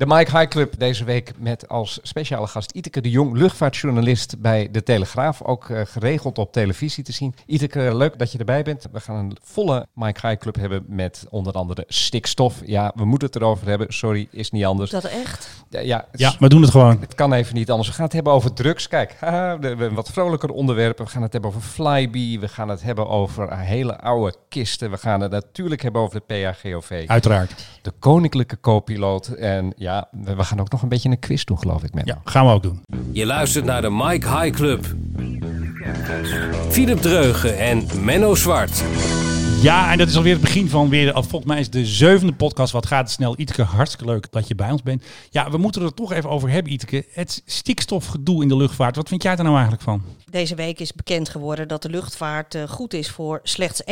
De Mike High Club deze week met als speciale gast Iteke de Jong, luchtvaartjournalist bij De Telegraaf. Ook uh, geregeld op televisie te zien. Iteke, leuk dat je erbij bent. We gaan een volle Mike High Club hebben met onder andere stikstof. Ja, we moeten het erover hebben. Sorry, is niet anders. Dat echt? Ja, ja, ja we doen het gewoon. Het kan even niet anders. We gaan het hebben over drugs. Kijk, haha, we hebben een wat vrolijker onderwerp. We gaan het hebben over Flyby. We gaan het hebben over hele oude kisten. We gaan het natuurlijk hebben over de PAGOV. Uiteraard. De koninklijke co-piloot. En ja, ja, we gaan ook nog een beetje een quiz doen, geloof ik. Met ja, gaan we ook doen. Je luistert naar de Mike High Club. Philip Dreugen en Menno Zwart. Ja, en dat is alweer het begin van weer, volgens mij is de zevende podcast. Wat gaat het snel. Iteke, hartstikke leuk dat je bij ons bent. Ja, we moeten er toch even over hebben, Iteke. Het stikstofgedoe in de luchtvaart. Wat vind jij er nou eigenlijk van? Deze week is bekend geworden dat de luchtvaart uh, goed is voor slechts 1%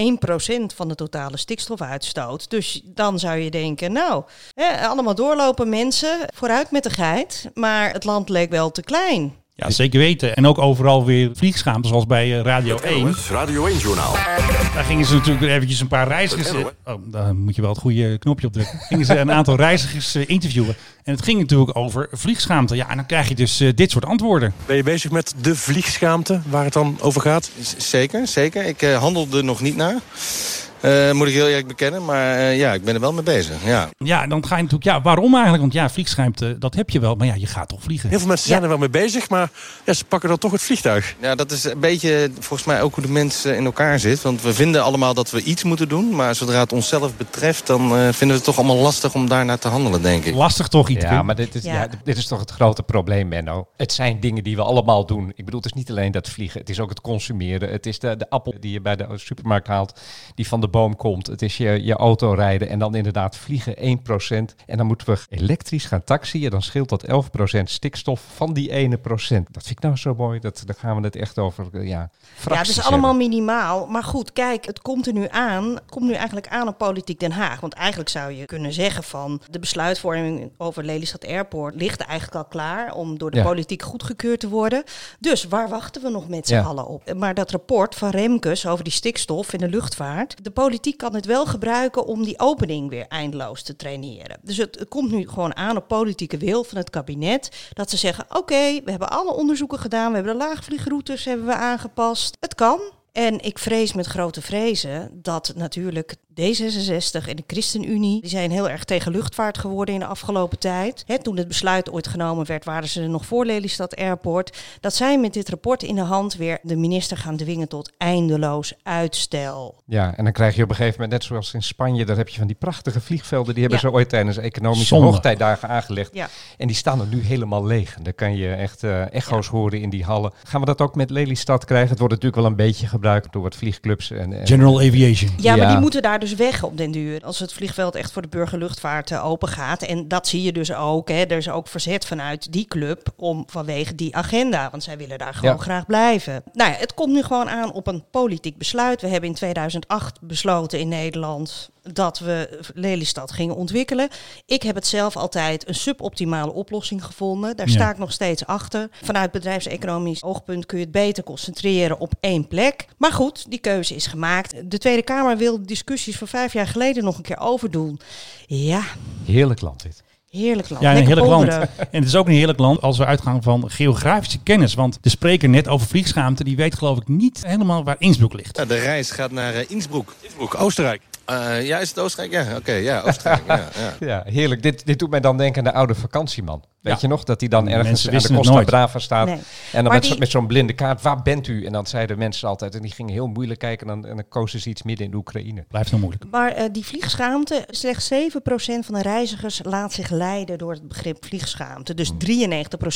van de totale stikstofuitstoot. Dus dan zou je denken, nou, hè, allemaal doorlopen mensen, vooruit met de geit. Maar het land leek wel te klein. Ja, zeker weten. En ook overal weer vliegschaamte, zoals bij uh, Radio 1. Radio 1 Journaal. Daar gingen ze natuurlijk weer eventjes een paar reizigers... Uh, oh, daar moet je wel het goede knopje op drukken. gingen ze een aantal reizigers uh, interviewen. En het ging natuurlijk over vliegschaamte. Ja, en dan krijg je dus dit soort antwoorden. Ben je bezig met de vliegschaamte, waar het dan over gaat? Zeker, zeker. Ik handelde nog niet naar. Uh, moet ik heel eerlijk bekennen, maar uh, ja, ik ben er wel mee bezig. Ja. ja, dan ga je natuurlijk, ja, waarom eigenlijk? Want ja, vliegschuimte, dat heb je wel, maar ja, je gaat toch vliegen. Heel veel mensen zijn er wel mee bezig, maar ja, ze pakken dan toch het vliegtuig. Ja, dat is een beetje volgens mij ook hoe de mensen in elkaar zit. Want we vinden allemaal dat we iets moeten doen, maar zodra het onszelf betreft, dan uh, vinden we het toch allemaal lastig om daarnaar te handelen, denk ik. Lastig toch iets? Ja, maar dit is, ja. ja. dit is toch het grote probleem, Menno. Het zijn dingen die we allemaal doen. Ik bedoel, het is niet alleen dat vliegen, het is ook het consumeren. Het is de, de appel die je bij de supermarkt haalt, die van de boom komt. Het is je, je auto rijden en dan inderdaad vliegen 1%. En dan moeten we elektrisch gaan taxiën. Dan scheelt dat 11% stikstof van die ene procent. Dat vind ik nou zo mooi. Dat, daar gaan we het echt over. Eh, ja, ja, het is allemaal minimaal. Maar goed, kijk, het komt er nu aan. Het komt nu eigenlijk aan op Politiek Den Haag. Want eigenlijk zou je kunnen zeggen van de besluitvorming over Lelystad Airport ligt eigenlijk al klaar om door de politiek goedgekeurd te worden. Dus waar wachten we nog met z'n allen op? Maar dat rapport van Remkes over die stikstof in de luchtvaart, de politiek kan het wel gebruiken om die opening weer eindeloos te traineren. Dus het, komt nu gewoon aan op politieke wil van het kabinet. Dat ze zeggen, oké, we hebben alle onderzoeken gedaan. We hebben de laagvliegroutes hebben we aangepast. Het kan. En ik vrees met grote vrezen dat natuurlijk D66 en de ChristenUnie, die zijn heel erg tegen luchtvaart geworden in de afgelopen tijd. toen het besluit ooit genomen werd, waren ze nog voor Lelystad Airport. Dat zij met dit rapport in de hand weer de minister gaan dwingen tot eindeloos uitstel. Ja, en dan krijg je op een gegeven moment, net zoals in Spanje, daar heb je van die prachtige vliegvelden. Die hebben ze ooit tijdens economische hoogtijdagen aangelegd. Ja. En die staan er nu helemaal leeg. Dan kan je echt uh, echo's horen in die hallen. Gaan we dat ook met Lelystad krijgen? Het wordt natuurlijk wel een beetje gebruikt door wat vliegclubs. En, en General Aviation. Ja, maar die moeten daar dus weg op den duur. Als het vliegveld echt voor de burgerluchtvaart uh, open gaat. En dat zie je dus ook. Hè. Er is ook verzet vanuit die club om vanwege die agenda. Want zij willen daar gewoon graag blijven. Nou ja, het komt nu gewoon aan op een politiek besluit. We hebben in 2008 besloten in Nederland dat we Lelystad gingen ontwikkelen. Ik heb het zelf altijd een suboptimale oplossing gevonden. Daar sta ik nog steeds achter. Vanuit bedrijfseconomisch oogpunt kun je het beter concentreren op één plek. Maar goed, die keuze is gemaakt. De Tweede Kamer wil discussies van vijf jaar geleden nog een keer overdoen. Ja. Heerlijk land dit. Heerlijk land. Ja, een heerlijk land. En het is ook een heerlijk land als we uitgaan van geografische kennis. Want de spreker net over vliegschaamte, die weet geloof ik niet helemaal waar Innsbruck ligt. de reis gaat naar uh, Innsbruck. Innsbruck, Oostenrijk. Uh, ja, is het Oostenrijk? Ja, oké, ja, Oostenrijk. ja, ja. ja, heerlijk. Dit, dit doet mij dan denken aan de oude vakantieman. Weet je nog, dat hij dan ergens aan de Costa Brava staat. En dan met, met zo'n blinde kaart, waar bent u? En dan zeiden mensen altijd, en die gingen heel moeilijk kijken. En dan, en dan kozen ze iets midden in de Oekraïne. Blijft nog moeilijk. Maar uh, die vliegschaamte, slechts 7% van de reizigers laat zich leiden door het begrip vliegschaamte. Dus 93%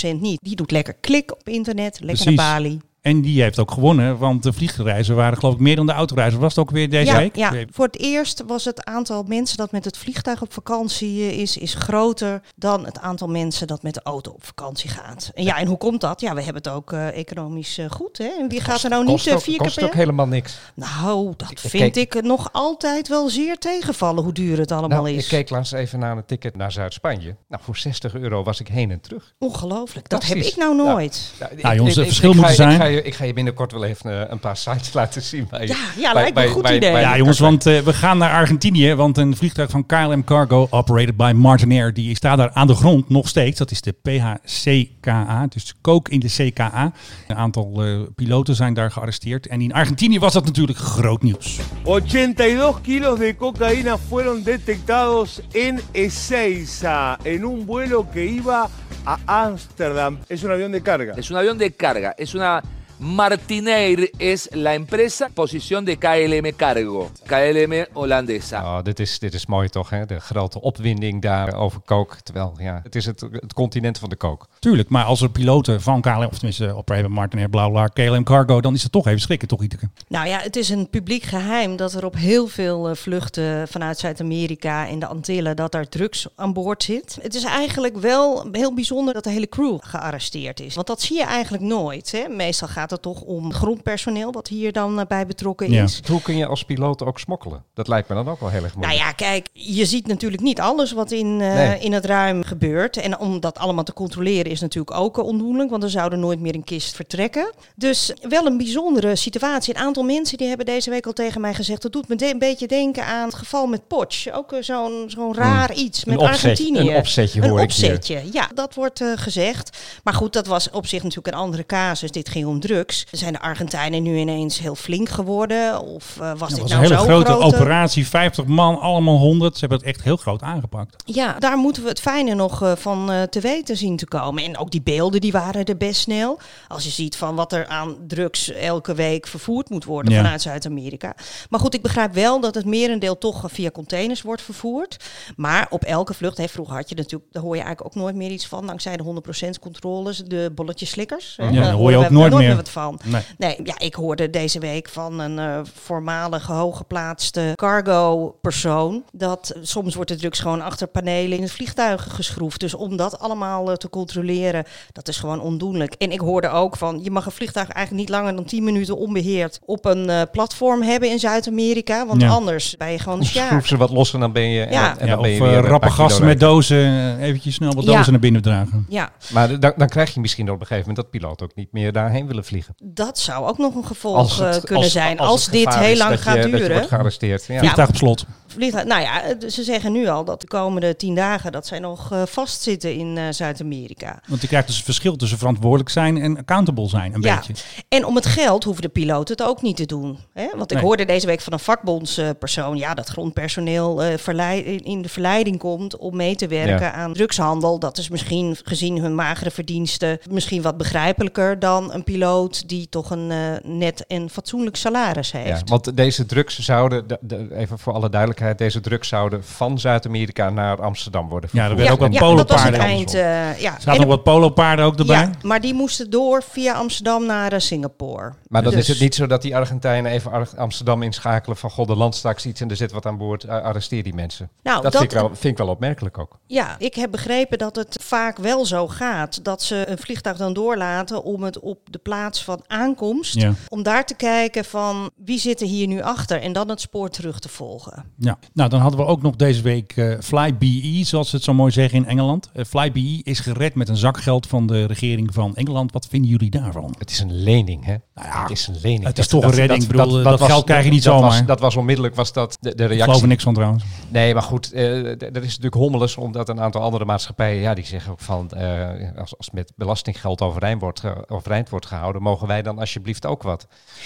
hmm. niet. Die doet lekker klik op internet, lekker naar Bali. En die heeft ook gewonnen, want de vliegreizen waren geloof ik meer dan de autoreizen. Was het ook weer deze ja, week? Ja, voor het eerst was het aantal mensen dat met het vliegtuig op vakantie eh, is, is groter dan het aantal mensen dat met de auto op vakantie gaat. En ja, en hoe komt dat? Ja, we hebben het ook uh, economisch uh, goed. Hè? En wie gaat er nou niet uh, vier keer kost ook helemaal niks. Nou, dat ik, vind ik, ik nog altijd wel zeer tegenvallen hoe duur het allemaal nou, is. Ik keek laatst even naar een ticket naar Zuid-Spanje. Nou, voor 60 euro was ik heen en terug. Ongelooflijk, dat heb ik nou nooit. Ja, nou, jongens, het verschil moet zijn je, ik ga je binnenkort wel even eh, een paar sites laten zien. Ja, ja, lijkt me een goed idee. Ja, jongens, want eh, we gaan naar Argentinië. Want een vliegtuig van KLM Cargo, operated by Martinair, die staat daar aan de grond nog steeds. Dat is de PHCKA, dus kook in de CKA. Een aantal eh, piloten zijn daar gearresteerd. En in Argentinië was dat natuurlijk groot nieuws. 82 kilos de cocaína fueron detectados en Ezeiza, en un vuelo que iba a Ámsterdam. Es un avión de carga. Es un avión de carga, es una Martinair es la empresa, posición de KLM Cargo, KLM holandesa. Oh, dit, is, dit is mooi toch, hè? De grote opwinding daar over kook. Terwijl, ja, het is het, het continent van de kook. Tuurlijk, maar als er piloten van KLM, of tenminste operated by Martinair, bla bla, KLM Cargo, dan is het toch even schrikken, toch Iteke? Nou ja, het is een publiek geheim dat er op heel veel eh, vluchten vanuit Zuid-Amerika en de Antillen dat daar drugs aan boord zit. Het is eigenlijk wel heel bijzonder dat de hele crew gearresteerd is. Want dat zie je eigenlijk nooit. Hè? Meestal gaat het toch om grondpersoneel wat hier dan eh, bij betrokken Ja. is. Hoe kun je als piloot ook smokkelen? Dat lijkt me dan ook wel heel erg Nou moeilijk. ja, kijk, je ziet natuurlijk niet alles wat in, eh, Nee. in het ruim gebeurt. En om dat allemaal te controleren is natuurlijk ook eh, ondoenlijk, want er zouden nooit meer een kist vertrekken. Dus wel een bijzondere situatie. Een aantal mensen die hebben deze week al tegen mij gezegd, dat doet me een beetje denken aan het geval met Potsch. Ook zo'n zo'n raar iets met Hmm. opzetje- Argentinië. een opzetje Een hoor ik hier. opzetje, ja, dat wordt eh, gezegd. Maar goed, dat was op zich natuurlijk een andere casus. Dit ging om drugs. Zijn de Argentijnen nu ineens heel flink geworden? Of eh, was dit was nou een hele zo grote operatie, 50 man, allemaal 100. Ze hebben het echt heel groot aangepakt. Ja, daar moeten we het fijne nog eh, van eh, te weten zien te komen. En ook die beelden die waren er best snel. Als je ziet van wat er aan drugs elke week vervoerd moet worden Ja. vanuit Zuid-Amerika. Maar goed, ik begrijp wel dat het merendeel toch via containers wordt vervoerd. Maar op elke vlucht, hè, vroeger had je natuurlijk, daar hoor je eigenlijk ook nooit meer iets van. Dankzij de 100% controles, de bolletjes slikkers. hè, Ja, daar hoor je ook nooit meer. Van. Nee. Nee, ja, ik hoorde deze week van een eh, voormalige hooggeplaatste cargo-persoon dat eh, soms wordt de drugs gewoon achter panelen in het vliegtuig geschroefd. Dus om dat allemaal eh, te controleren, dat is gewoon ondoenlijk. En ik hoorde ook van, je mag een vliegtuig eigenlijk niet langer dan 10 minuten onbeheerd op een eh, platform hebben in Zuid-Amerika, want Ja. anders ben je gewoon Schroef ze wat los en dan ben je, en, Ja. dan- en Ja, dan ben of je eh, weer een rappe gasten met dozen, eventjes snel wat Ja. dozen naar binnen dragen. Ja, Maar dan, dan krijg je misschien op een gegeven moment dat piloten ook niet meer daarheen willen vliegen. Dat zou ook nog een gevolg Als het- eh, kunnen als- zijn als dit heel lang dat je- gaat Dat je duren. wordt gearresteerd. Ja. Vliegtuig op slot. Vliegtuig, nou ja, eh, ze zeggen nu al dat de komende tien dagen dat zij nog eh, vastzitten in eh, Zuid-Amerika. Want je krijgt dus het verschil tussen verantwoordelijk zijn en accountable zijn, een Ja, beetje. en om het geld hoeven de piloten het ook niet te doen. Hè? Want ik Nee. hoorde deze week van een vakbondspersoon ja, dat grondpersoneel eh, in de verleiding komt om mee te werken Ja. aan drugshandel. Dat is misschien gezien hun magere verdiensten misschien wat begrijpelijker dan een piloot die toch een eh, net en fatsoenlijk salaris heeft. Ja, want deze drugs zouden, de- de- even voor alle duidelijkheid, deze drugs zouden van Zuid-Amerika naar Amsterdam worden Ja, er vervoerd. werden ook wat ja, dat was het polopaarden. eind. eh, ja. Er nog wat polopaarden ook erbij. ja, maar die moesten door via Amsterdam naar eh, Singapore. Maar dan Dus- is het niet zo dat die Argentijnen even Ar- Amsterdam inschakelen van god, er landt straks iets en er zit wat aan boord, arresteer die mensen. Nou, dat dat- vind, ik wel, vind ik wel opmerkelijk ook. Ja, ik heb begrepen dat het vaak wel zo gaat. Dat ze een vliegtuig dan doorlaten om het op de plaats van aankomst. Ja. Om daar te kijken van wie zit er hier nu achter. En dan het spoor terug te volgen. Ja, nou dan hadden we ook nog deze week eh Fly BE, zoals ze het zo mooi zeggen in Engeland. Eh, Fly BE is gered met een zakgeld van de regering van Engeland. Wat vinden jullie daarvan? Het is een lening, hè? Nou ja, het is een lening. het is toch een redding. Ik bedoel, dat was- geld krijg je niet dat Was, zomaar. dat was onmiddellijk was dat de, de Ik geloof er reactie. niks van trouwens. Nee, maar goed, eh, d- dat is natuurlijk hommeles, omdat een aantal andere maatschappijen, ja, die zeggen ook van, eh, als, als met belastinggeld overeind wordt, overeind wordt gehouden, mogen wij dan alsjeblieft ook wat.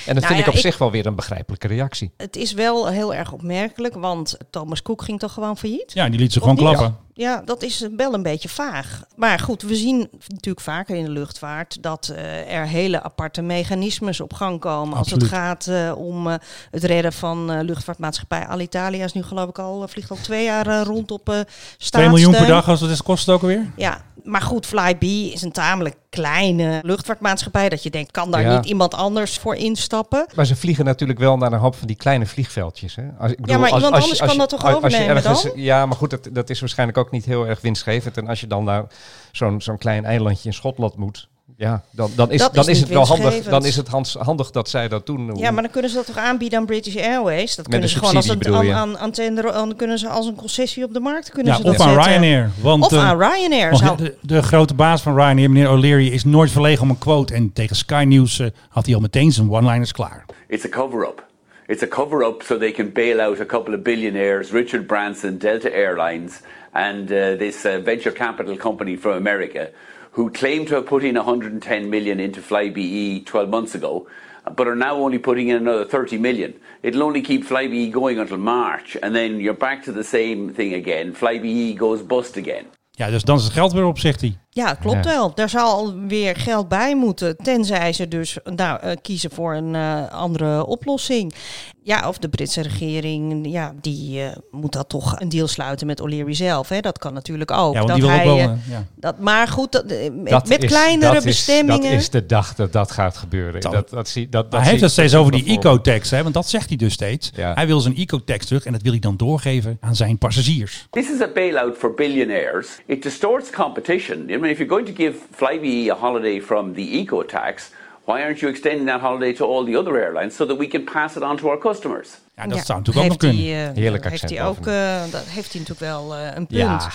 En dat Nou vind ja, ik op ik- zich wel weer een begrijpelijke reactie. Het is wel heel erg opmerkelijk, want Thomas Cook ging toch gewoon failliet? Ja, die liet ze gewoon klappen. Ja, dat is wel een beetje vaag. Maar goed, we zien natuurlijk vaker in de luchtvaart dat eh, er hele aparte mechanismes op gang komen. Als het gaat eh, om eh, het redden van eh, luchtvaartmaatschappij Alitalia is nu geloof ik al, vliegt al twee jaar rond op eh 2 miljoen per dag, als het is, kost het ook alweer? Ja, maar goed, Flybe is een tamelijk kleine luchtvaartmaatschappij. Dat je denkt, kan daar Ja. niet iemand anders voor instappen? Maar ze vliegen natuurlijk wel naar een hoop van die kleine vliegveldjes. Hè? Als, ik maar iemand anders kan dat toch als je overnemen ergens- dan? Ja, maar goed, dat, dat is waarschijnlijk ook niet heel erg winstgevend. En als je dan naar zo'n zo'n klein eilandje in Schotland moet, Ja, dan, dan is, Dat dan is het wel handig. Dan is het hans- handig dat zij dat doen. Ja, maar dan kunnen ze dat toch aanbieden aan British Airways? Dat Met kunnen ze gewoon als een, aan, aan, aan tender, dan kunnen ze als een concessie op de markt kunnen Ja, ze dat of aan zetten. Ryanair. Want, Of eh, aan Ryanair. want Zou, de, de grote baas van Ryanair, meneer O'Leary, is nooit verlegen om een quote. En tegen Sky News eh, had hij al meteen zijn one-liners klaar. It's a cover up. It's a cover up so they can bail out a couple of billionaires, Richard Branson, Delta Airlines, and uh, this uh, venture capital company from America, who claim to have put in 110 million into Flybe 12 months ago, but are now only putting in another 30 million. It'll only keep Flybe going until March, and then you're back to the same thing again. Flybe goes bust again. Ja, dus dan is het geld weer op, zegt hij. Ja, klopt Ja. wel. Daar zal weer geld bij moeten. Tenzij ze dus nou, eh, kiezen voor een eh, andere oplossing. Ja, of de Britse regering, ja, die eh, moet dat toch een deal sluiten met O'Leary zelf. Hè? Dat kan natuurlijk ook. Ja, dat ook ja. dat, maar goed, dat, met, Dat met is- kleinere dat is- bestemmingen. dat is de dag dat dat gaat gebeuren. Dat- Dat, dat, zie, dat, dat hij heeft het steeds over die eco-tax, hè, want dat zegt hij dus steeds. Ja. Hij wil zijn eco-tax terug en dat wil hij dan doorgeven aan zijn passagiers. This is a bailout for billionaires. It distorts competition. Mean, if you're going to give Flybe a holiday from the eco tax, why aren't you extending that holiday to all the other airlines so that we can pass it on to our customers? Ja, dat Ja, zou natuurlijk ook nog heeft kunnen. hij, Heerlijk heeft hij ook, eh, dat heeft hij natuurlijk wel eh, een punt. Ja.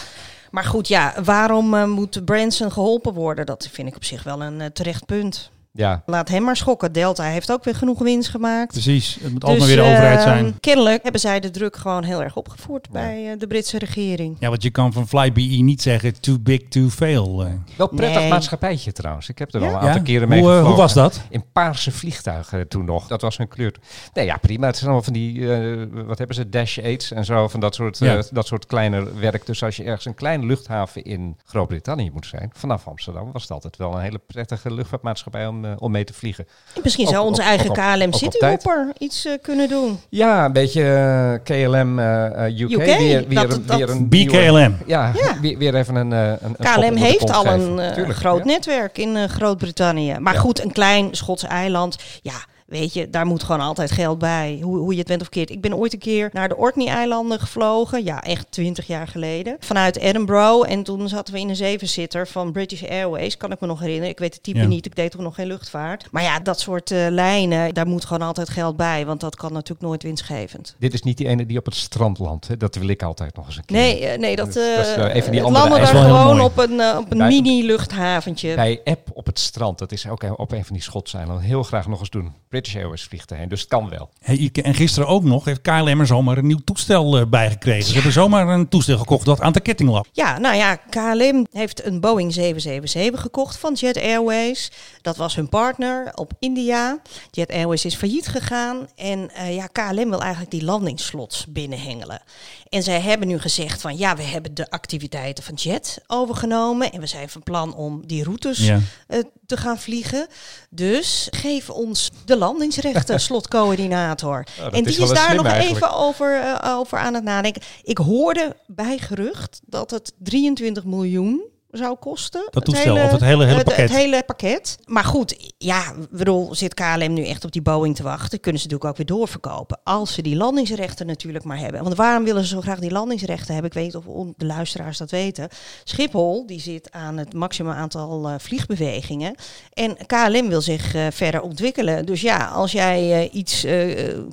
Maar goed, ja, waarom moet Branson geholpen worden? Dat vind ik op zich wel een terecht punt. Ja, Laat hem maar schokken. Delta heeft ook weer genoeg winst gemaakt. Precies, het moet altijd Dus, maar weer de overheid eh, zijn. Kennelijk hebben zij de druk gewoon heel erg opgevoerd bij eh, de Britse regering. Ja, want je kan van Flybe niet zeggen too big to fail. eh. wel een prettig Nee. maatschappijtje trouwens. Ik heb er Ja? al een aantal Ja? keren mee Hoe, eh, gevlogen. hoe was dat? In paarse vliegtuigen toen nog. Dat was hun kleur. Nee, ja, prima. Het zijn allemaal van die, eh, wat hebben ze, dash aids en zo. Van dat soort, Ja. eh, dat soort kleine werk. Dus als je ergens een kleine luchthaven in Groot-Brittannië moet zijn, vanaf Amsterdam, was het altijd wel een hele prettige luchtvaartmaatschappij om, eh, om mee te vliegen. Misschien Ook- zou onze eigen op- KLM Cityhopper iets eh, kunnen doen. Ja, een beetje eh, KLM UK. UK, Weer, weer, dat- een, dat- weer een BKLM. Ja, Ja. Weer, weer even een, een, KLM heeft al geven. een Tuurlijk, groot ja. netwerk in Groot-Brittannië. Maar goed, een klein Schots eiland. Ja, weet je, daar moet gewoon altijd geld bij. Hoe, hoe je het bent of keert. Ik ben ooit een keer naar de Orkney-eilanden gevlogen. Ja, echt twintig jaar geleden. Vanuit Edinburgh. En toen zaten we in een zevenzitter van British Airways. Kan ik me nog herinneren. Ik weet het type Ja. niet. Ik deed toch nog geen luchtvaart. Maar ja, dat soort eh, lijnen, daar moet gewoon altijd geld bij. Want dat kan natuurlijk nooit winstgevend. Dit is niet die ene die op het strand landt. Hè? Dat wil ik altijd nog eens een keer. Nee, eh, nee dat, Dat is, eh even die andere landen daar Dat is wel heel gewoon op een, op een mini-luchthaventje. Bij App op het strand. Dat is ook op een van die Schotse eilanden. Heel graag nog eens doen. British Airways vliegt erheen. Dus het kan wel. Hey, en gisteren ook nog heeft KLM er zomaar een nieuw toestel eh, bijgekregen. Ze hebben zomaar een toestel gekocht dat aan de ketting lag. Ja, nou ja, KLM heeft een Boeing 777 gekocht van Jet Airways. Dat was hun partner op India. Jet Airways is failliet gegaan. En eh, ja, KLM wil eigenlijk die landingsslots binnenhengelen. En zij hebben nu gezegd van ja, we hebben de activiteiten van Jet overgenomen. En we zijn van plan om die routes Ja. eh, te gaan vliegen. Dus geef ons de landingsrechten, slotcoördinator. Oh, en die is daar nog eigenlijk. even over, eh, over aan het nadenken. Ik hoorde bij gerucht dat het 23 miljoen zou kosten. Dat toestel, of het hele- hele het- pakket? Het hele pakket. Maar goed, ja, ik bedoel, zit KLM nu echt op die Boeing te wachten? Kunnen ze natuurlijk ook weer doorverkopen. Als ze die landingsrechten natuurlijk maar hebben. Want waarom willen ze zo graag die landingsrechten hebben? Ik weet niet of de luisteraars dat weten. Schiphol, die zit aan het maximum aantal eh, vliegbewegingen. En KLM wil zich eh, verder ontwikkelen. Dus ja, als jij eh, iets eh,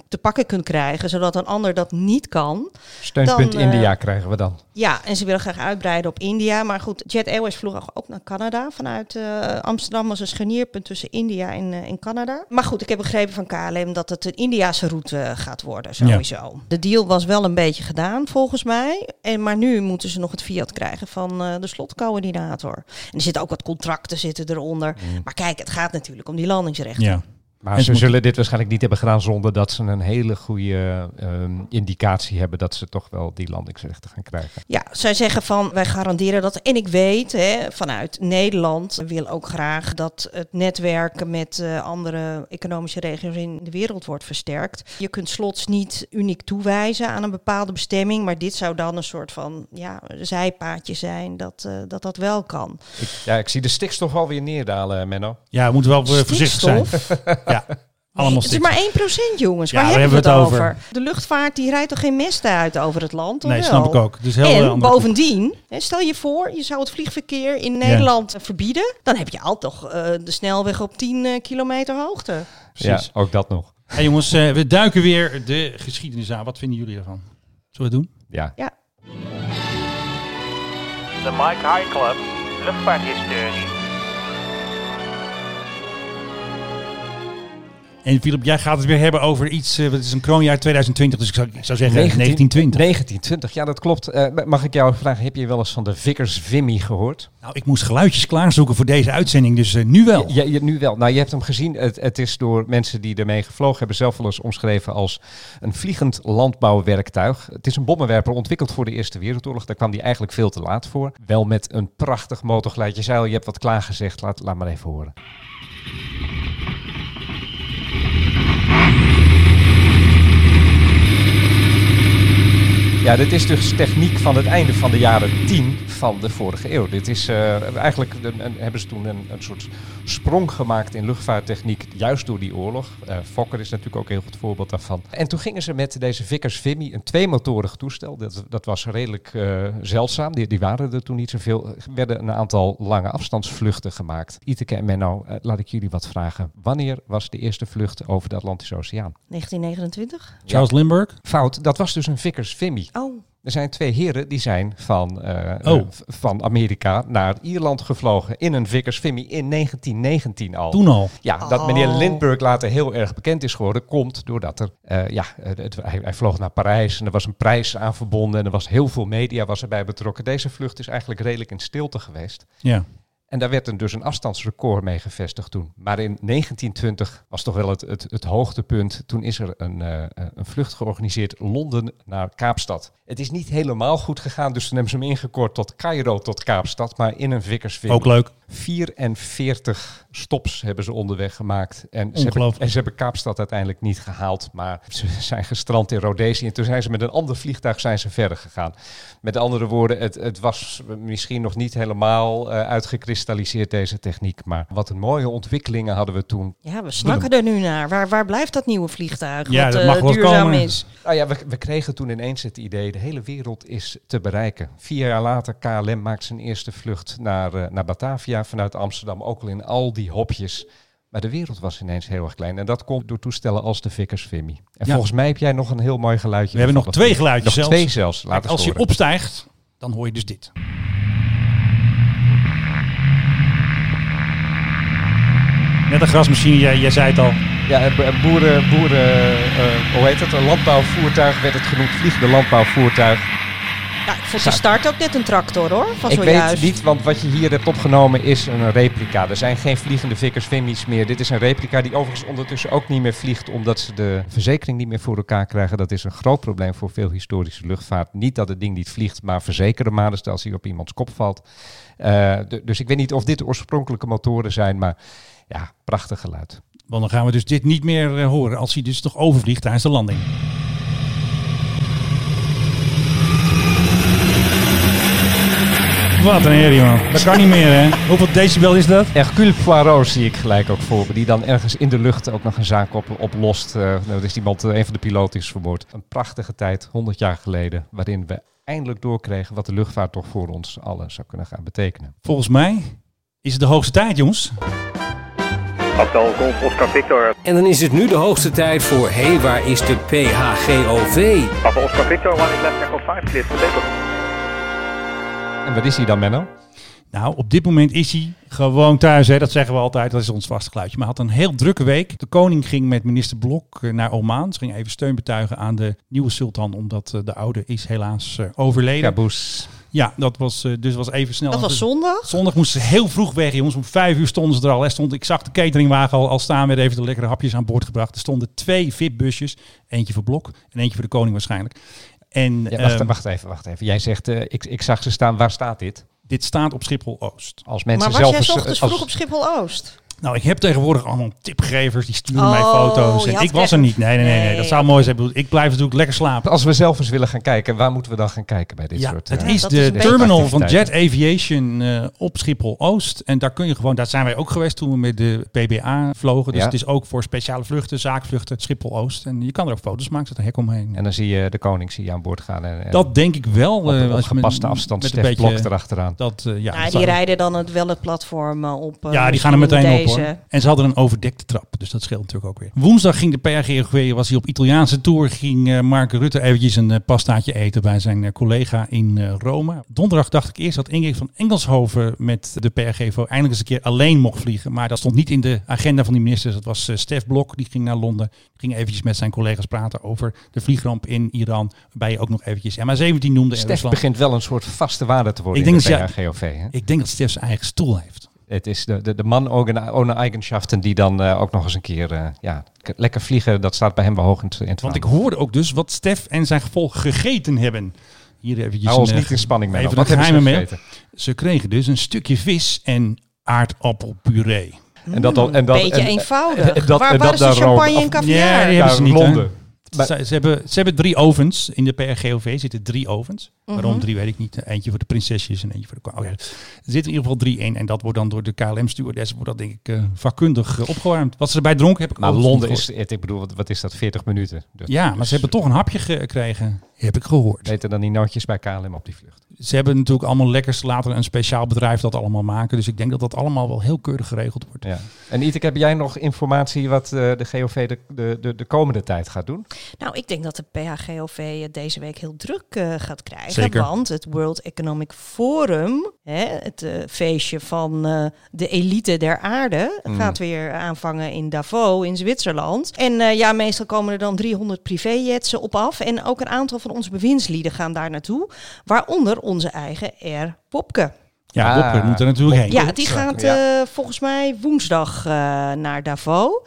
te pakken kunt krijgen, zodat een ander dat niet kan. Steunpunt Dan, India krijgen we dan. Ja, en ze willen graag uitbreiden op India. Maar goed, Jet Airways vloog ook naar Canada. Vanuit eh, Amsterdam als een scharnierpunt tussen India en, eh, en Canada. Maar goed, ik heb begrepen van KLM dat het een Indiase route eh, gaat worden, sowieso. De deal was wel een beetje gedaan, volgens mij. En, maar nu moeten ze nog het fiat krijgen van de slotcoördinator. En er zitten ook wat contracten zitten eronder. Maar kijk, het gaat natuurlijk om die landingsrechten. Ja. Maar En ze zullen dit waarschijnlijk niet hebben gedaan zonder dat ze een hele goede ehm, indicatie hebben dat ze toch wel die landingsrechten gaan krijgen. Ja, zij zeggen van wij garanderen dat. En ik weet hè, vanuit Nederland wil ook graag dat het netwerk met eh, andere economische regio's in de wereld wordt versterkt. Je kunt slots niet uniek toewijzen aan een bepaalde bestemming, maar dit zou dan een soort van ja, zijpaadje zijn dat, eh, dat dat wel kan. Ik, ja, ik zie de stikstof alweer neerdalen, Menno. Ja, we moeten wel voorzichtig zijn. Ja. Allemaal het is maar 1% jongens. Ja, Waar hebben we het over? De luchtvaart die rijdt toch geen mesten uit over het land? of Nee, wel? snap ik ook. Dus heel en bovendien, hè, stel je voor, je zou het vliegverkeer in Nederland eh, verbieden. Dan heb je al toch eh, de snelweg op 10 eh, kilometer hoogte. Precies. Ja, ook dat nog. Hey jongens, eh, we duiken weer de geschiedenis aan. Wat vinden jullie ervan? Zullen we het doen? Ja. Ja. De Mike High Club, luchtvaarthistorie. En Philip, jij gaat het weer hebben over iets, eh, wat is een kroonjaar 2020, dus ik zou, ik zou zeggen 1920. 1920, ja dat klopt. Eh, mag ik jou vragen, heb je wel eens van de Vickers Vimy gehoord? Nou, ik moest geluidjes klaarzoeken voor deze uitzending, dus eh, nu wel. Ja, ja, nu wel. Nou, je hebt hem gezien. Het, het is door mensen die ermee gevlogen hebben zelf wel eens omschreven als een vliegend landbouwwerktuig. Het is een bommenwerper ontwikkeld voor de Eerste Wereldoorlog. Daar kwam die eigenlijk veel te laat voor. Wel met een prachtig motorgeleidje zeil. Je hebt wat klaargezegd. Laat, laat maar even horen. Ja, dit is dus techniek van het einde van de jaren 10 van de vorige eeuw. Dit is eh, eigenlijk een, hebben ze toen een, een soort sprong gemaakt in luchtvaarttechniek, juist door die oorlog. Eh, Fokker is natuurlijk ook een heel goed voorbeeld daarvan. En toen gingen ze met deze Vickers Vimy, een tweemotorig toestel. Dat, dat was redelijk eh, zeldzaam. Die, die waren er toen niet zoveel. Er werden een aantal lange afstandsvluchten gemaakt. Iteke en Menno, eh, laat ik jullie wat vragen. Wanneer was de eerste vlucht over de Atlantische Oceaan? 1929? Charles Lindbergh? Fout, dat was dus een Vickers Vimy. Oh, Er zijn twee heren die zijn van, eh, Oh. eh, v- van Amerika naar Ierland gevlogen in een Vickers Vimy in 1919 al. Toen al. Ja, dat meneer Oh. Lindbergh later heel erg bekend is geworden, komt doordat er, eh, ja, het, hij, hij vloog naar Parijs en er was een prijs aan verbonden en er was heel veel media was erbij betrokken. Deze vlucht is eigenlijk redelijk in stilte geweest. Ja. En daar werd er dus een afstandsrecord mee gevestigd toen. Maar in 1920 was toch wel het, het, het hoogtepunt. Toen is er een, eh, een vlucht georganiseerd Londen naar Kaapstad. Het is niet helemaal goed gegaan, dus toen hebben ze hem ingekort tot Cairo tot Kaapstad. Maar in een Vickersville. Ook leuk. 44 stops hebben ze onderweg gemaakt. En ze, hebben, Ongelooflijk. en ze hebben Kaapstad uiteindelijk niet gehaald. Maar ze zijn gestrand in Rhodesië. En toen zijn ze met een ander vliegtuig zijn ze verder gegaan. Met andere woorden, het, het was misschien nog niet helemaal eh, uitgekristalliseerd, deze techniek. Maar wat een mooie ontwikkelingen hadden we toen. ja, we snakken er nu naar. Waar, waar blijft dat nieuwe vliegtuig? Ja, wat dat eh, mag duurzaam komen. is. Nou ja, we, we kregen toen ineens het idee, de hele wereld is te bereiken. Vier jaar later, KLM maakt zijn eerste vlucht naar, eh, naar Batavia vanuit Amsterdam. Ook al in al die hopjes. Maar de wereld was ineens heel erg klein. En dat komt door toestellen als de Vickers Vimy. En Ja. volgens mij heb jij nog een heel mooi geluidje. We hebben nog twee geluidjes Nog zelfs. twee zelfs. Laat Kijk, eens als je horen. opstijgt, dan hoor je dus dit. Net een grasmachine, jij, jij zei het al. Ja, een bo- een boeren, boeren eh, hoe heet het? Een landbouwvoertuig werd het genoemd. Vliegende landbouwvoertuig. Ja, ik vond de start ook net een tractor hoor. Van Ik zojuist. weet niet, want wat je hier hebt opgenomen is een replica. Er zijn geen vliegende Vickers Vimmy's meer. Dit is een replica die overigens ondertussen ook niet meer vliegt, omdat ze de verzekering niet meer voor elkaar krijgen. Dat is een groot probleem voor veel historische luchtvaart. Niet dat het ding niet vliegt, maar verzekeren maar, dus als hij op iemands kop valt. Eh, dus ik weet niet of dit de oorspronkelijke motoren zijn, maar ja, prachtig geluid. Want dan gaan we dus dit niet meer eh, horen als hij dus toch overvliegt tijdens de landing. Wat een herrie man. Dat kan niet meer hè. Hoeveel decibel is dat? Hercule Poirot zie ik gelijk ook voor me, die dan ergens in de lucht ook nog een zaak op, oplost. Eh nou, is iemand, eh, een van de piloten is vermoord. Een prachtige tijd, 100 jaar geleden, waarin we eindelijk doorkregen wat de luchtvaart toch voor ons allen zou kunnen gaan betekenen. Volgens mij is het de hoogste tijd jongens. Hotel Golf Oscar Victor. En dan is het nu de hoogste tijd voor Hé, hey, waar is de PHGOV? Papa Oscar Victor, one is left echo 5, clear. En wat is hij dan, Menno? Nou, op dit moment is hij gewoon thuis. Hè. Dat zeggen we altijd. Dat is ons vaste geluidje. Maar hij had een heel drukke week. De koning ging met minister Blok eh, naar Oman. Ze ging even steun betuigen aan de nieuwe sultan. Omdat eh, de oude is helaas eh, overleden. Kaboes. Ja, dat was dus was even snel. Dat was zondag? Zondag moesten ze heel vroeg weg, jongens. Om vijf uur stonden ze er al. Er stond, ik zag de cateringwagen al, al staan. Werden even de lekkere hapjes aan boord gebracht. Er stonden twee VIP-busjes. Eentje voor Blok en eentje voor de koning waarschijnlijk. En Ja, wacht, ehm, wacht even, wacht even. Jij zegt, eh, ik, ik zag ze staan, waar staat dit? Dit staat op Schiphol Oost. Als mensen Maar was zelf jij ochtends als- vroeg op Schiphol-Oost? Nou, ik heb tegenwoordig allemaal tipgevers die sturen mij Oh, foto's. En ik was er niet. Nee, nee, nee, nee. Dat zou mooi zijn. Ik blijf natuurlijk lekker slapen. Als we zelf eens willen gaan kijken, waar moeten we dan gaan kijken bij dit Ja, soort... het eh, is de is beetje- terminal van Jet. Aviation eh, op Schiphol-Oost. En daar kun je gewoon, daar zijn wij ook geweest toen we met de PBA vlogen. Dus Ja. het is ook voor speciale vluchten, zaakvluchten, Schiphol-Oost. En je kan er ook foto's maken, zit een hek omheen. En dan zie je de koning zie je aan boord gaan. En, en dat denk ik wel. op, eh, op als je met- gepaste afstand, met een Stef Blok beetje- erachteraan. Dat, eh, ja, Nou, die rijden dan het, wel het platform eh, op. eh, Ja, die gaan er meteen op deze. En ze hadden een overdekte trap, dus dat scheelt natuurlijk ook weer. Woensdag ging de PRGOV, was hij op Italiaanse tour, ging eh, Mark Rutte eventjes een eh, pastaatje eten bij zijn eh, collega in Rome. Donderdag dacht ik eerst dat Ingrid van Engelshoven met de PRGV eindelijk eens een keer alleen mocht vliegen. Maar dat stond niet in de agenda van die ministers. Dat was Stef Blok, die ging naar Londen. Ging eventjes met zijn collega's praten over de vliegramp in Iran. Waarbij je ook nog eventjes MH17 noemde. Stef begint wel een soort vaste waarde te worden Ik denk in de dat ja- PHGOV. Hè? Ik denk dat Stef zijn eigen stoel heeft. Het is de, de, de man ohne ohne eigenschaften die dan eh, ook nog eens een keer eh, ja, lekker vliegen. Dat staat bij hem wel hoog in het, in het Want ik hoorde ook dus wat Stef en zijn gevolg gegeten hebben. Hier eventjes Hou ons een, eh, niet in spanning mee. Even Wat een hebben ze gegeten? Ze kregen dus een stukje vis en aardappelpuree. En dat, en dat, Beetje en- eenvoudig. en dat- Waar, en dat naar Rome? champagne en caviar? Ja, die Ja, hebben ze niet. hè. Londen. Maar- Ze, ze hebben, ze hebben drie ovens. In de PRGOV zitten drie ovens. Mhm. Waarom drie weet ik niet. Eentje voor de prinsesjes en eentje voor de... Oh ja. Er zitten in ieder geval drie in. En dat wordt dan door de KLM-stewardess wordt dat denk ik eh, vakkundig eh, opgewarmd. Wat ze erbij dronken heb ik Maar Londen is, het, ik bedoel, wat, wat is dat, 40 minuten? Dus Ja, maar ze hebben toch een hapje gekregen. Heb ik gehoord. Weten dan die nootjes bij KLM op die vlucht? Ze hebben natuurlijk allemaal lekkers later een speciaal bedrijf dat allemaal maken. Dus ik denk dat dat allemaal wel heel keurig geregeld wordt. Ja. En Itek, heb jij nog informatie wat eh, de GOV de, de, de, de komende tijd gaat doen? Nou, ik denk dat de PHGOV deze week heel druk eh, gaat krijgen. Zeker. Want het World Economic Forum, hè, het eh, feestje van eh, de elite der aarde, Mm. gaat weer aanvangen in Davos in Zwitserland. En eh, ja, meestal komen er dan 300 privéjets op af. En ook een aantal van onze bewindslieden gaan daar naartoe. Waaronder onze eigen R. Popke. Ja, Ah, Wopke moet er natuurlijk heen. Ja, die gaat Ja. eh, volgens mij woensdag eh, naar Davos.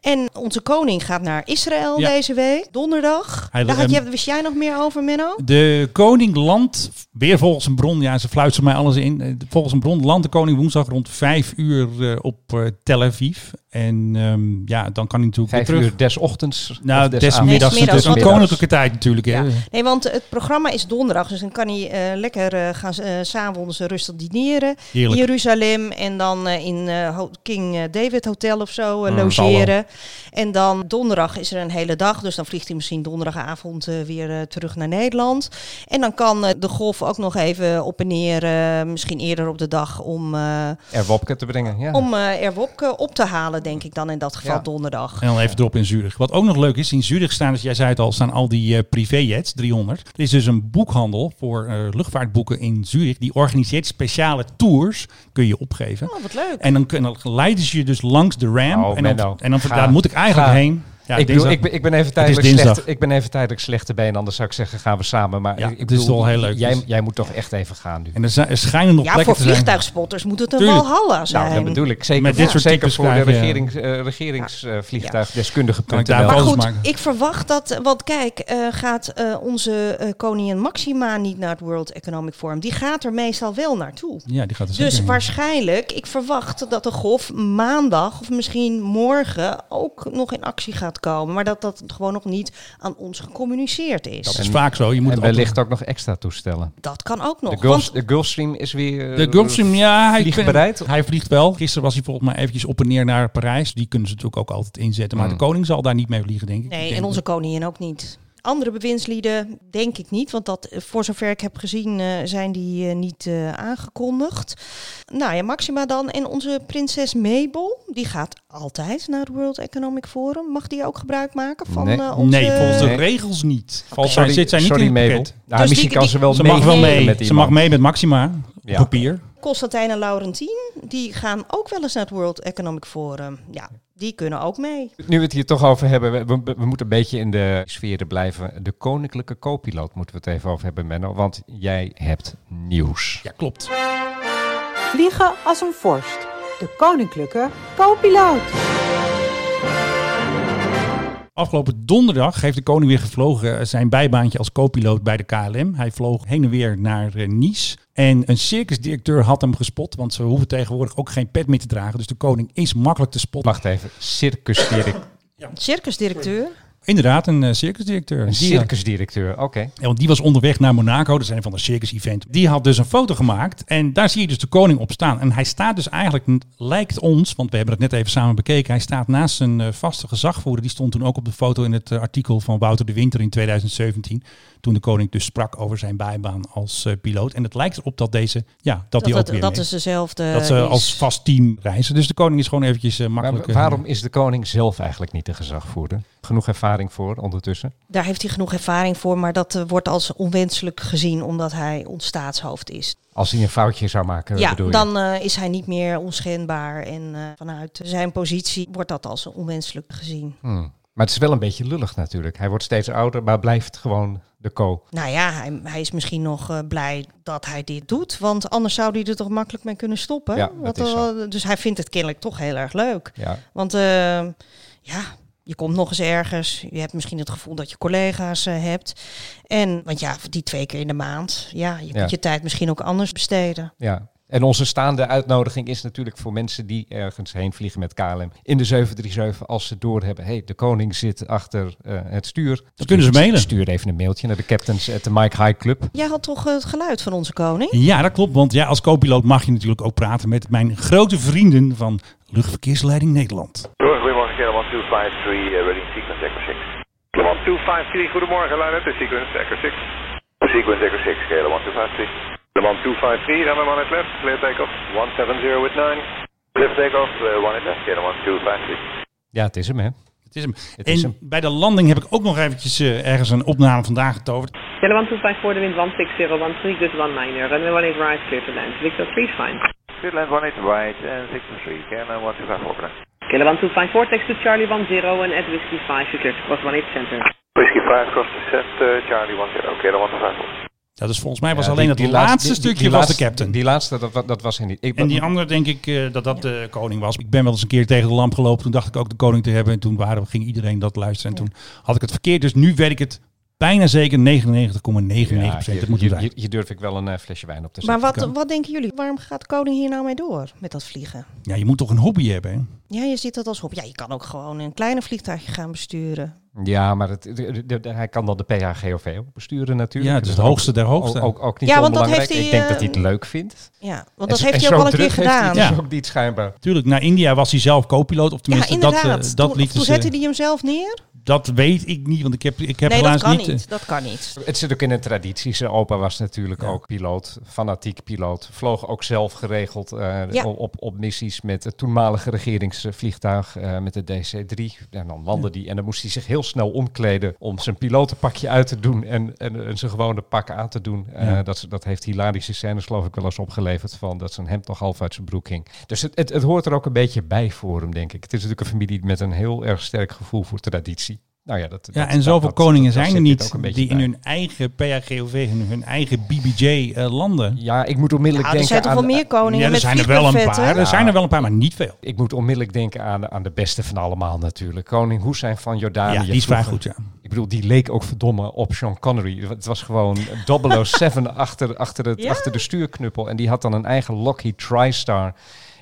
En onze koning gaat naar Israël Ja. deze week, donderdag. Hij- Daar had je, wist jij nog meer over, Menno? De koning landt, weer volgens een bron, ja, ze fluitsen mij alles in. Eh, Volgens een bron landt de koning woensdag rond vijf uur eh, op eh, Tel Aviv. En ehm, ja, dan kan hij natuurlijk Vijf weer terug. uur des ochtends? Nou, des des middags. Des middags, Dus koninklijke tijd natuurlijk. Hè. Nee, want het programma is donderdag, dus dan kan hij eh, lekker eh, gaan s- eh, s'avonds rustig dineren in. Jeruzalem. En dan eh, in eh, King David Hotel of zo eh, Mm, logeren. En dan donderdag is er een hele dag, dus dan vliegt hij misschien donderdagavond eh, weer eh, terug naar Nederland. En dan kan eh, de golf ook nog even op en neer, eh, misschien eerder op de dag, om, eh Er Wopke te brengen, ja. om eh Erwopke op te halen, denk ik dan in dat geval Ja. donderdag. En dan even erop in Zurich. Wat ook nog leuk is, in Zurich staan, dus jij zei het al, staan al die eh, privéjets, 300. Er is dus een boekhandel voor eh, luchtvaartboeken in Zurich. Die organiseert speciale tours, kun je opgeven. Oh, wat leuk. En dan, kun- dan leiden ze je dus langs de ramp. Oh, en dan, en dan daar moet ik eigenlijk Ga. heen. Ja, ik, bedoel, ik, ben, ik ben even tijdelijk slecht. Ik ben even tijdelijk slechte been, anders zou ik zeggen gaan we samen. Maar Ja, ik, ik het is bedoel, wel heel leuk. Jij, jij moet toch echt even gaan nu. En er, zijn, er schijnen nog Ja, plekken voor te zijn. vliegtuigspotters moet het een walhalla zijn. Nou, dat bedoel ik. Zeker, Met dit soort zeker voor de regerings, eh, regeringsvliegtuigdeskundige. Kan ik daar Maar goed, maken? ik verwacht dat, want kijk, eh, gaat eh, onze eh, koningin Maxima niet naar het World Economic Forum? Die gaat er meestal wel naartoe. Ja, die gaat er Dus waarschijnlijk, ik verwacht dat de golf maandag of misschien morgen ook nog in actie gaat komen. Maar dat dat gewoon nog niet aan ons gecommuniceerd is. Dat Dat, is vaak zo. Je moet En wellicht ook nog extra toestellen. kan ook nog. De, Gulf, de Gulfstream is weer... eh, De Gulfstream, ja, hij, vliegbereid? hij vliegt wel. Gisteren was hij volgens mij eventjes op en neer naar Parijs. Die kunnen ze natuurlijk ook altijd inzetten. Maar Mm. de koning zal daar niet mee vliegen, denk ik. Ik Nee, denk en onze koningin ook niet. Andere bewindslieden denk ik niet, want dat, eh, voor zover ik heb gezien eh, zijn die eh, niet eh, aangekondigd. Nou ja, Maxima dan. En onze prinses Mabel, die gaat altijd naar het World Economic Forum. Mag die ook gebruik maken van Nee. eh, onze... Nee, volgens de regels niet. Zij, zit zij niet sorry, in Mabel. Nou, Dus misschien die- kan ze wel Ze mag wel mee. met Ze mag mee met Maxima. Op Ja. papier. Constantijn en Laurentien, die gaan ook wel eens naar het World Economic Forum. Ja, die kunnen ook mee. Nu we het hier toch over hebben, we, we, we moeten een beetje in de sferen blijven. De koninklijke co-piloot moeten we het even over hebben, Menno. Want jij hebt nieuws. Ja, klopt. Vliegen als een vorst. De koninklijke co-piloot. Afgelopen donderdag heeft de koning weer gevlogen eh, zijn bijbaantje als co-piloot bij de KLM. Hij vloog heen en weer naar eh, Nice. En een circusdirecteur had hem gespot, want ze hoeven tegenwoordig ook geen pet meer te dragen. Dus de koning is makkelijk te spotten. Wacht even, circusdirecteur. Circusdirecteur? Inderdaad, een eh, circusdirecteur. Een had- circusdirecteur, oké. Ja, want die was onderweg naar Monaco, dat zijn van de circus-event. Die had dus een foto gemaakt en daar zie je dus de koning op staan. En hij staat dus eigenlijk, lijkt ons, want we hebben het net even samen bekeken, hij staat naast zijn eh, vaste gezagvoerder. Die stond toen ook op de foto in het eh, artikel van Wouter de Winter in 2017. Toen de koning dus sprak over zijn bijbaan als eh, piloot. En het lijkt erop dat deze, ja, dat, Dat, die ook weer dat is dezelfde. dat ze is. als vast team reizen. Dus de koning is gewoon eventjes eh, Maar makkelijk. eh, waarom is de koning zelf eigenlijk niet de gezagvoerder? Genoeg ervaring voor ondertussen. Daar heeft hij genoeg ervaring voor, maar dat eh, wordt als onwenselijk gezien omdat hij ons staatshoofd is. Als hij een foutje zou maken, ja, dan eh, is hij niet meer onschendbaar en eh, vanuit zijn positie wordt dat als onwenselijk gezien. Hmm. Maar het is wel een beetje lullig natuurlijk. Hij wordt steeds ouder, maar blijft gewoon de co. Nou ja, hij, hij is misschien nog blij dat hij dit doet, want anders zou hij er toch makkelijk mee kunnen stoppen. Ja, dat is zo. dus hij vindt het kennelijk toch heel erg leuk. Ja. Want ja, je komt nog eens ergens. Je hebt misschien het gevoel dat je collega's eh, hebt. En, want ja, die twee keer in de maand. Ja, je Ja. kunt je tijd misschien ook anders besteden. Ja. En onze staande uitnodiging is natuurlijk voor mensen die ergens heen vliegen met KLM in de 737. Als ze doorhebben, hé, hey, de koning zit achter eh, het stuur. Dan kunnen ze mailen. Stuur even een mailtje naar de captains at de Mike High Club. Jij had toch het geluid van onze koning? Ja, dat klopt. Want ja, als co-piloot mag je natuurlijk ook praten met mijn grote vrienden van Luchtverkeersleiding Nederland. Goedemorgen, KLM 1253, uh, ready sequence Echo 6. KLM 253, goedemorgen, line up, sequence Echo 6. Sequence Echo 6, KLM 253. KLM 253, runway 1 at left, clear takeoff, 170 with 9. Clear takeoff, uh, 1 at left, KLM 253. Ja, het is hem, hè? Het is hem. Het en is hem. bij de landing heb ik ook nog eventjes eh, ergens een opname vandaag getoverd. Yellow 1254, the wind 160, 13, good 19, runway 18 right, clear to land. Victor 3 fine. Clear land 18 right and 63, KLM 1254, bedankt. Kilo 1254, text to Charlie 10 and at Whiskey 5, you clear to cross 18 center. Whiskey 5, cross the set, uh, Charlie 10, KLM 1254. Ja, dus volgens mij was Ja, alleen die- dat die laatste, laatste- die- stukje die was laatste- de captain. Die laatste, dat, dat was hij niet. Ik, En die andere denk ik eh, dat dat de koning was. Ik ben wel eens een keer tegen de lamp gelopen. Toen dacht ik ook de koning te hebben. En toen waren, ging iedereen dat luisteren. En toen had ik het verkeerd. Dus nu weet ik het bijna zeker 99,99 procent. Ja, dat moet hier, het hier, zijn. hier durf ik wel een eh, flesje wijn op te Maar zetten. wat, wat denken jullie? Waarom gaat koning hier nou mee door met dat vliegen? Ja, je moet toch een hobby hebben. Hè? Ja, je ziet dat als hobby. Ja, je kan ook gewoon een kleine vliegtuigje gaan besturen. Ja, maar het, de- de- de- hij kan dan de PHGOV ook besturen natuurlijk. Ja, het is Dus de hoogste der hoogste. Ook, ook, ook niet Ja, want dat heeft hij, ik denk dat hij eh, het leuk vindt. Ja, want dat heeft en hij ook al een keer gedaan. het Ja. dus ook niet schijnbaar. Tuurlijk, naar India was hij zelf co-piloot. Of Ja, tenminste, dat, inderdaad. eh, dat toen, lieten toen ze- zette hij hem zelf neer? Dat weet ik niet, want ik heb, ik heb nee, dat helaas kan niet... niet. eh, Dat kan niet. Het zit ook in een traditie. Zijn opa was natuurlijk ook piloot, fanatiek piloot. Vloog ook zelf geregeld eh, Ja. op, op missies met het toenmalige regeringsvliegtuig, eh, met de DC-3. En dan landde hij en dan moest hij zich heel snel omkleden om zijn pilotenpakje uit te doen en, en, en zijn gewone pak aan te doen. Eh, Ja. dat, dat heeft hilarische scènes geloof ik wel eens opgeleverd van dat zijn hemd nog half uit zijn broek ging. Dus het, het, het hoort er ook een beetje bij voor hem, denk ik. Het is natuurlijk een familie met een heel erg sterk gevoel voor traditie. Nou ja, dat, Ja, dat- en zoveel dat- koningen dat- zijn er niet die in hun eigen PHGOV, hun, hun eigen BBJ eh, landen. Ja, ik moet onmiddellijk er denken zijn toch aan... wel meer koningen Ja, er met zijn er wel een paar. Er zijn er wel een paar, maar niet veel. Ik moet onmiddellijk denken aan, aan de beste van allemaal natuurlijk. Koning Hussein van Jordanië. Ja, die is vrij goed, ja. Ik bedoel, die leek ook verdomme op Sean Connery. Het was gewoon 007 achter, achter, het, Ja? achter de stuurknuppel. En die had dan een eigen Lockheed TriStar.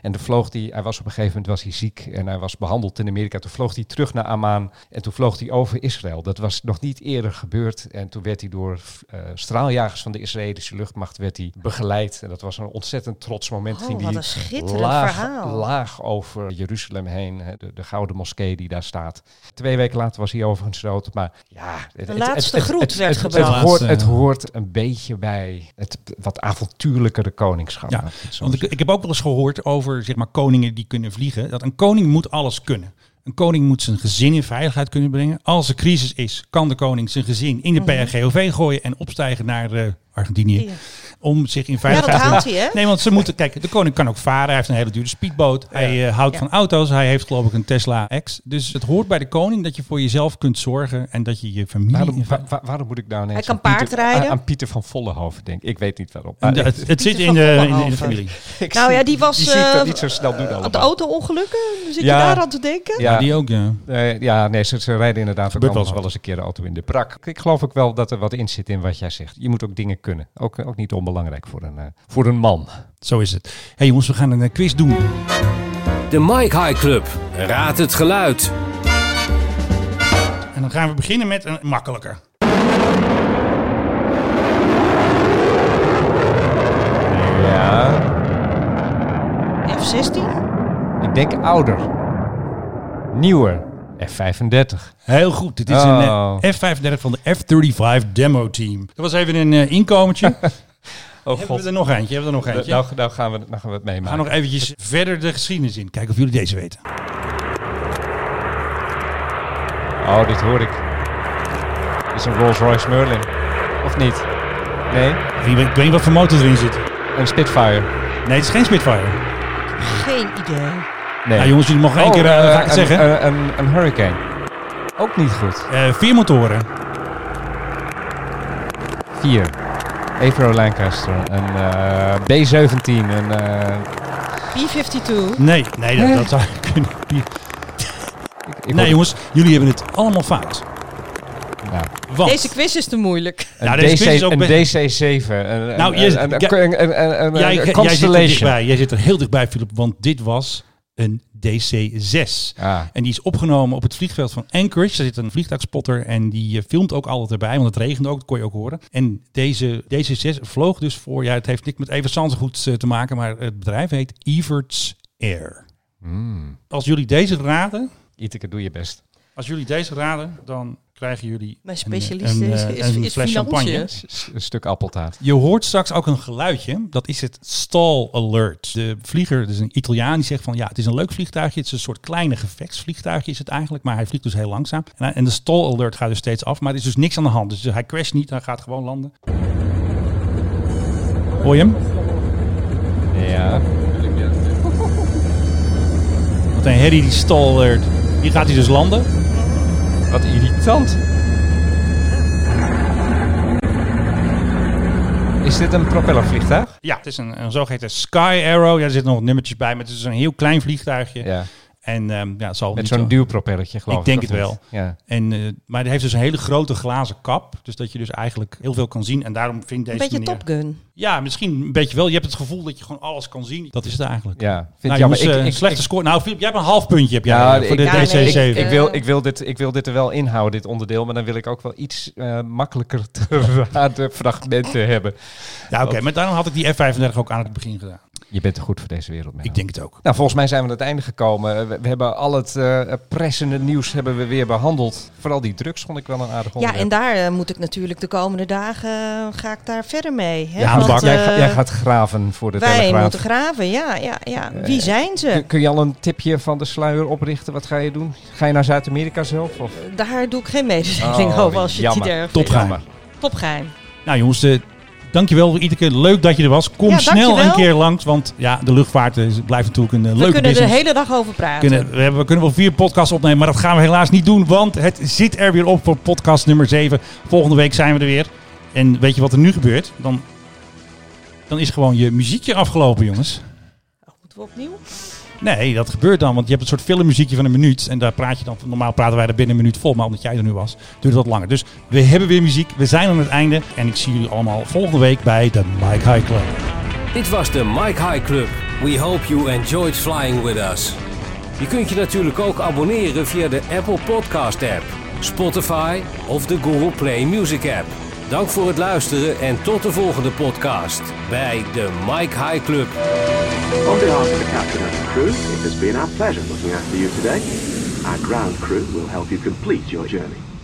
En toen vloog hij, hij was op een gegeven moment was hij ziek en hij was behandeld in Amerika. Toen vloog hij terug naar Amman en toen vloog hij over Israël. Dat was nog niet eerder gebeurd. En toen werd hij door eh, straaljagers van de Israëlische luchtmacht werd hij begeleid. En dat was een ontzettend trots moment. Oh, Ging wat een schitterend laag, verhaal. laag over Jeruzalem heen, hè, de, de gouden moskee die daar staat. Twee weken later was hij overigens dood. Maar ja, het, het- laatste het- groet het, werd het, het, gebracht. hoort, het hoort een beetje bij het wat avontuurlijkere koningschap. Ja, want ik, ik heb ook wel eens gehoord over zeg maar, koningen die kunnen vliegen. Dat een koning moet alles kunnen. Een koning moet zijn gezin in veiligheid kunnen brengen. Als er crisis is, kan de koning zijn gezin in de Mhm. PRGOV gooien en opstijgen naar eh, Argentinië. Ja. Om zich in veiligheid dat te hè? Nee, want ze moeten... Kijk, de koning kan ook varen. Hij heeft een hele dure speedboot. Hij eh, houdt Ja. van auto's. Hij heeft geloof ik een Tesla X. Dus het hoort bij de koning dat je voor jezelf kunt zorgen en dat je je familie... Waarom, waarom moet ik nou ineens Hij kan aan Pieter- aan- Aan Pieter van Vollenhoven denken? Ik weet niet waarom. De- Maar het, het zit in de, in, de, in de Vollenhoven. familie. ik Nou ja, die was Die zie ik eh, dat niet zo snel doen op de allemaal. auto-ongelukken. Zit Ja. je daar aan te denken? Ja, Die ook, ja. Ja, nee, ze, ze rijden inderdaad ook Gebeurt wel anders wel eens een keer de auto in de prak. Ik geloof ook wel dat er wat in zit in wat jij zegt. Je moet ook dingen kunnen. Ook, ook niet onbelangrijk voor een, eh, voor een man. Zo is het. hey jongens, we gaan een eh, quiz doen. De Mike High Club. Raad het geluid. En dan gaan we beginnen met een makkelijker. Ja, F-16? ik denk ouder. Nieuwer. F35. Heel goed. Dit is Oh. een eh, F-35 van de F-35 Demo Team. Dat was even een inkomertje. Oh hebben we er nog eentje? Hebben we er nog eentje? Nou, nou, gaan we, nou gaan we het we gaan meemaken. nog eventjes verder de geschiedenis in. Kijken of jullie deze weten. Oh, dit hoor ik. Dit is een Rolls Royce Merlin. Of niet? Nee? Ik weet, niet wat voor motor erin zit. Een Spitfire. Nee, het is geen Spitfire. Geen idee. Nee. Nou, jongens, jullie mogen één Oh, keer, eh, eh, ga ik het een, zeggen. Een, een, een Hurricane. Ook niet goed. Eh, vier motoren. Vier. Avro Lancaster. Een eh, B-17. Een, eh, B-52. Nee, nee, dat, dat zou kunnen. Nee, hoor- jongens, jullie hebben het allemaal fout. nou, Want, Deze quiz is te moeilijk. een, Nou, deze DC, quiz is ook een best- DC-7. Een, Nou, een, je- een, een, ja- een, een, een, een, jij, zit er dichtbij. Jij zit er heel dichtbij, Philip, want dit was een DC-6. Ah, En die is opgenomen op het vliegveld van Anchorage. Daar zit een vliegtuigspotter en die eh, filmt ook altijd erbij, want het regende ook, dat kon je ook horen. En deze DC-6 vloog dus voor, ja, het heeft niks met Even Sansegoed eh, te maken, maar het bedrijf heet Everts Air. mm. Als jullie deze raden, Iteke, doe je best. als jullie deze raden, dan krijgen jullie Mijn een, specialist een, is, eh, is, een is fles champagne. Een stuk appeltaart. Je hoort straks ook een geluidje. Dat is het stall alert. De vlieger, dus een Italiaan, die zegt van ja, het is een leuk vliegtuigje. Het is een soort kleine gevechtsvliegtuigje is het eigenlijk. Maar hij vliegt dus heel langzaam. En, en de stall alert gaat dus steeds af. Maar er is dus niks aan de hand. Dus hij crasht niet, hij gaat gewoon landen. Hoor je hem? Ja. Wat een herrie die stall alert. Hier gaat hij dus landen. Wat irritant. Is dit een propellervliegtuig? Ja, het is een, een zogeheten Sky Arrow. Ja, er zitten nog nummertjes bij. Maar het is een heel klein vliegtuigje. Ja. En ehm, ja, zal Met zo'n zo- duwpropellertje, geloof Ik ik. denk het wel. Ja. En, eh, maar hij heeft dus een hele grote glazen kap. Dus dat je dus eigenlijk heel veel kan zien. En daarom vindt Een deze beetje meneer... Top Gun. Ja, misschien een beetje wel. Je hebt het gevoel dat je gewoon alles kan zien. Dat is het eigenlijk. Ja, vind Nou, ik jammer. jongens, Ik- eh, ik- slechte ik- score. Nou, Filip, jij hebt een half puntje heb jij, Ja, eh, voor ik- de ja, nee, DC7. ik, Ik eh, wil, ik, wil dit, ik wil dit er wel inhouden, dit onderdeel. Maar dan wil ik ook wel iets eh, makkelijker te raden fragmenten hebben. ja, oké. maar daarom had ik die F35 ook aan het begin gedaan. Je bent te goed voor deze wereld, Menno. Ik denk het ook. Nou, volgens mij zijn we aan het einde gekomen. We, we hebben al het eh, pressende nieuws hebben we weer behandeld. Vooral die drugs vond ik wel een aardig Ja, onderwerp. en daar eh, moet ik natuurlijk de komende dagen eh, ga ik daar verder mee. Hè? Ja, aan de Want, bak. jij, ga- jij gaat graven voor de wij Telegraaf. moeten graven, ja, ja, ja. Wie zijn ze? Kun, kun je al een tipje van de sluier oprichten? Wat ga je doen? Ga je naar Zuid-Amerika zelf? Of? Daar doe ik geen mededeling Oh, over als je jammer. het niet erg Topgeheim. Topgeheim. Nou jongens, eh, dankjewel Iteke. Leuk dat je er was. Kom Ja, snel een keer langs. Want ja, de luchtvaart eh, blijft natuurlijk een eh, We leuke kunnen er de business. hele dag over praten. Kunnen, we, hebben, we kunnen wel vier podcasts opnemen, maar dat gaan we helaas niet doen. Want het zit er weer op voor podcast nummer 7. Volgende week zijn we er weer. En weet je wat er nu gebeurt? Dan, dan is gewoon je muziekje afgelopen, jongens. Oh, moeten we opnieuw? Nee, dat gebeurt dan, want je hebt een soort filmmuziekje van een minuut. En daar praat je dan, normaal praten wij er binnen een minuut vol. Maar omdat jij er nu was, duurt wat langer. Dus we hebben weer muziek, we zijn aan het einde. En ik zie jullie allemaal volgende week bij de Mike High Club. Dit was de Mike High Club. We hope you enjoyed flying with us. Je kunt je natuurlijk ook abonneren via de Apple Podcast app, Spotify of de Google Play Music app. Dank voor het luisteren en tot de volgende podcast bij de Mike High Club. On behalf of the captain and crew, it has been our pleasure looking after you today. Our ground crew will help you complete your journey.